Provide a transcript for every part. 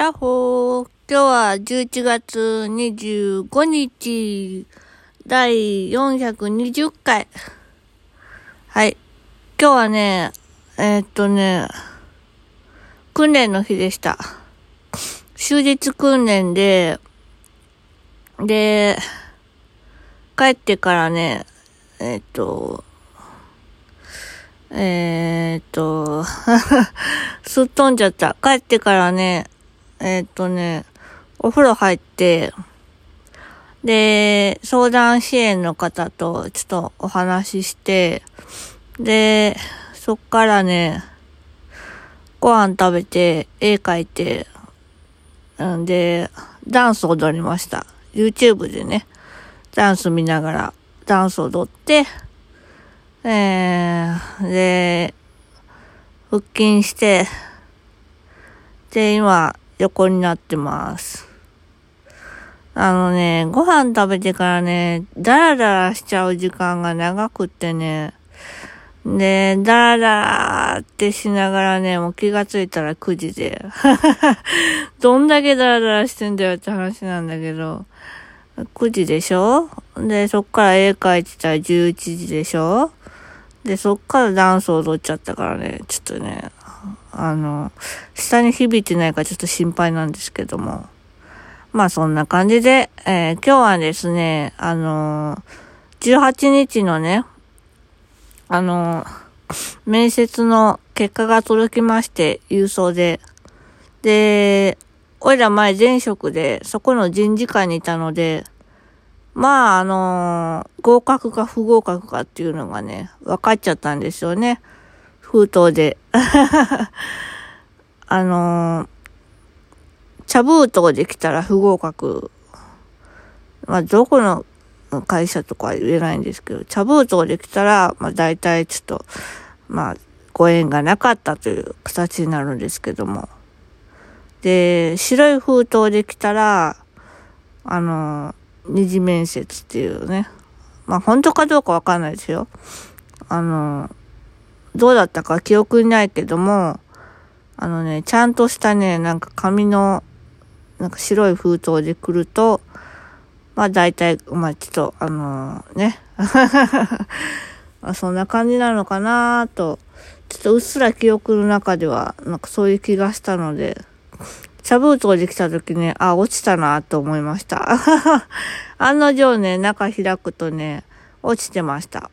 やっほー。今日は11月25日、第420回。はい。今日はね、えーっとね、訓練の日でした。終日訓練で、で、帰ってからね、えーっと、えーっと、すっ飛んじゃった。帰ってからね、えーっとね、お風呂入って、で、相談支援の方とちょっとお話しして、で、そっからね、ご飯食べて、絵描いて、んで、ダンス踊りました。YouTube でね、ダンス見ながら、ダンス踊って、えー、で、腹筋して、で、今、横になってます。あのね、ご飯食べてからね、ダラダラしちゃう時間が長くってね、で、ダラダラってしながらね、もう気がついたら9時で。どんだけダラダラしてんだよって話なんだけど、9時でしょ？で、そっから絵描いてたら11時でしょ？で、そっからダンス踊っちゃったからね、ちょっとね、あの、下に響いてないかちょっと心配なんですけども。まあそんな感じで、えー今日はですね、あのー18日のね、あのー面接の結果が届きまして、郵送で。で、おいら前前職で、そこの人事課にいたので、まあ、あの合格か不合格かっていうのがね、分かっちゃったんですよね。封筒で。あのー茶封筒できたら不合格。まあ、どこの会社とかは言えないんですけど、茶封筒できたら、まあ、大体ちょっと、まあ、ご縁がなかったという形になるんですけども。で、白い封筒できたら、あの、二次面接っていうね。まあ、本当かどうかわかんないですよ。あの、どうだったか記憶にないけども、あのね、ちゃんとしたね、なんか紙の、なんか白い封筒で来ると、まあ大体、まあちょっと、あのね。まあそんな感じなのかなと、ちょっとうっすら記憶の中では、なんかそういう気がしたので、茶封筒で来た時ね、あ、落ちたなと思いました。案の定ね、中開くとね、落ちてました。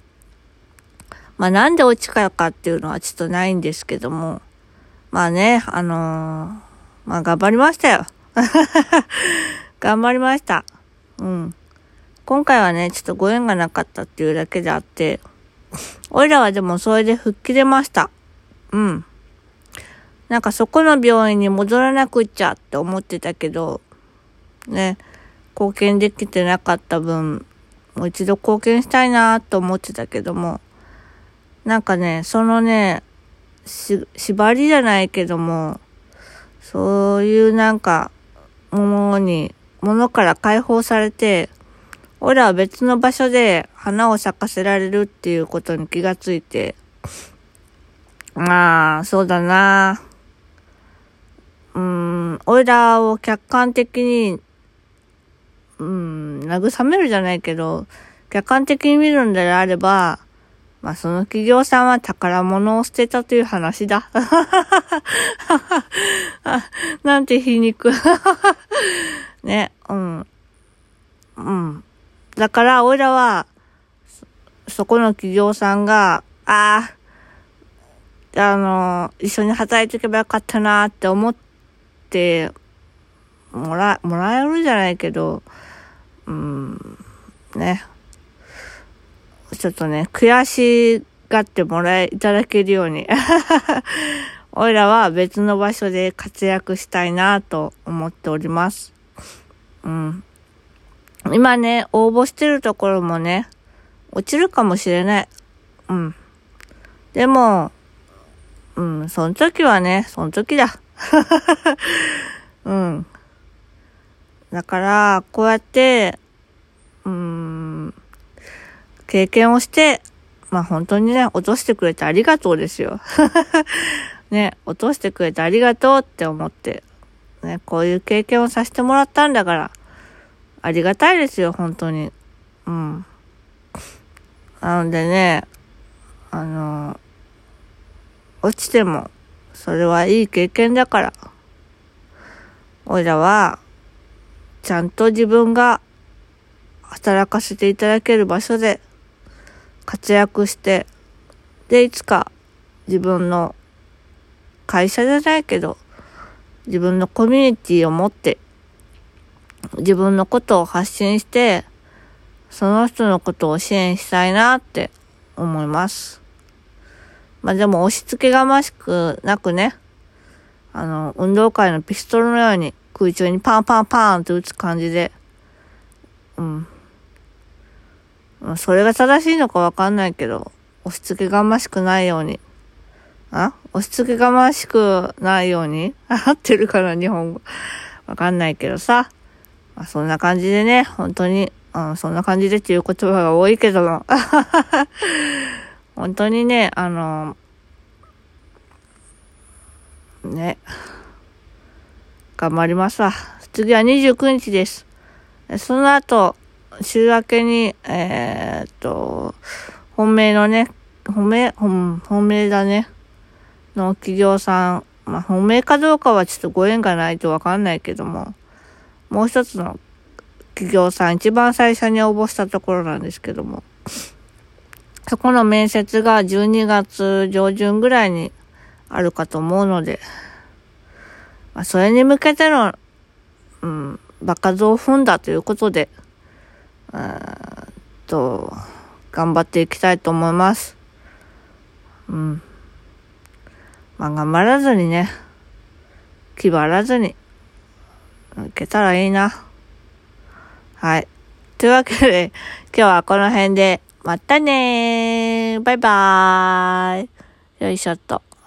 まあなんで落ちたかっていうのはちょっとないんですけども、まあね、あのーまあ頑張りましたよ。頑張りました。うん。今回はね、ちょっとご縁がなかったっていうだけであって、おいらはでもそれで吹っ切れました。うん。なんかそこの病院に戻らなくっちゃって思ってたけど、ね、貢献できてなかった分、もう一度貢献したいなと思ってたけども、なんかね、そのね、し、縛りじゃないけども、そういうなんか、ものに、ものから解放されて、俺は別の場所で花を咲かせられるっていうことに気がついて、まあ、そうだな。うーん、俺らを客観的に、うん、慰めるじゃないけど、客観的に見るんであれば、まあその企業さんは宝物を捨てたという話だ。なんて皮肉。ね、うん。うん。だから、俺らは、そ、そこの企業さんが、ああ、あの、一緒に働いていけばよかったなって思って、もら、もらえるじゃないけど、うん、ね。ちょっとね、悔しがってもらえ、いただけるように。おいらは別の場所で活躍したいなと思っております。うん。今ね、応募してるところもね、落ちるかもしれない。うん。でも、うん、その時はね、その時だ。うん。だから、こうやって、うん、経験をして、まあ本当にね、落としてくれてありがとうですよ。ね、落としてくれてありがとうって思って、ね、こういう経験をさせてもらったんだから、ありがたいですよ、本当に。うん。なのでね、あの、落ちても、それはいい経験だから、おいらは、ちゃんと自分が働かせていただける場所で活躍して、で、いつか自分の会社じゃないけど、自分のコミュニティを持って、自分のことを発信して、その人のことを支援したいなって思います。まあでも押し付けがましくなくね、あの、運動会のピストルのように空中にパンパンパンって打つ感じで、うん。それが正しいのかわかんないけど、押し付けがましくないように。あ？押し付けがましくないように？合ってるかな、日本語。わかんないけどさ。まあ、そんな感じでね、本当に、うん、そんな感じでっていう言葉が多いけども。本当にね、あの、ね。頑張りますわ。次は29日です。その後、週明けに、えー、っと、本命のね、本命、本、命だね。の企業さん、まあ、本命かどうかはちょっとご縁がないとわかんないけども、もう一つの企業さん、一番最初に応募したところなんですけども、そこの面接が12月上旬ぐらいにあるかと思うので、まあ、それに向けての、うん、場数を踏んだということで、うんと、頑張っていきたいと思います。うん。まあ、頑張らずにね、気張らずに、いけたらいいな。はい。というわけで、今日はこの辺で、またねーバイバーイよいしょっと。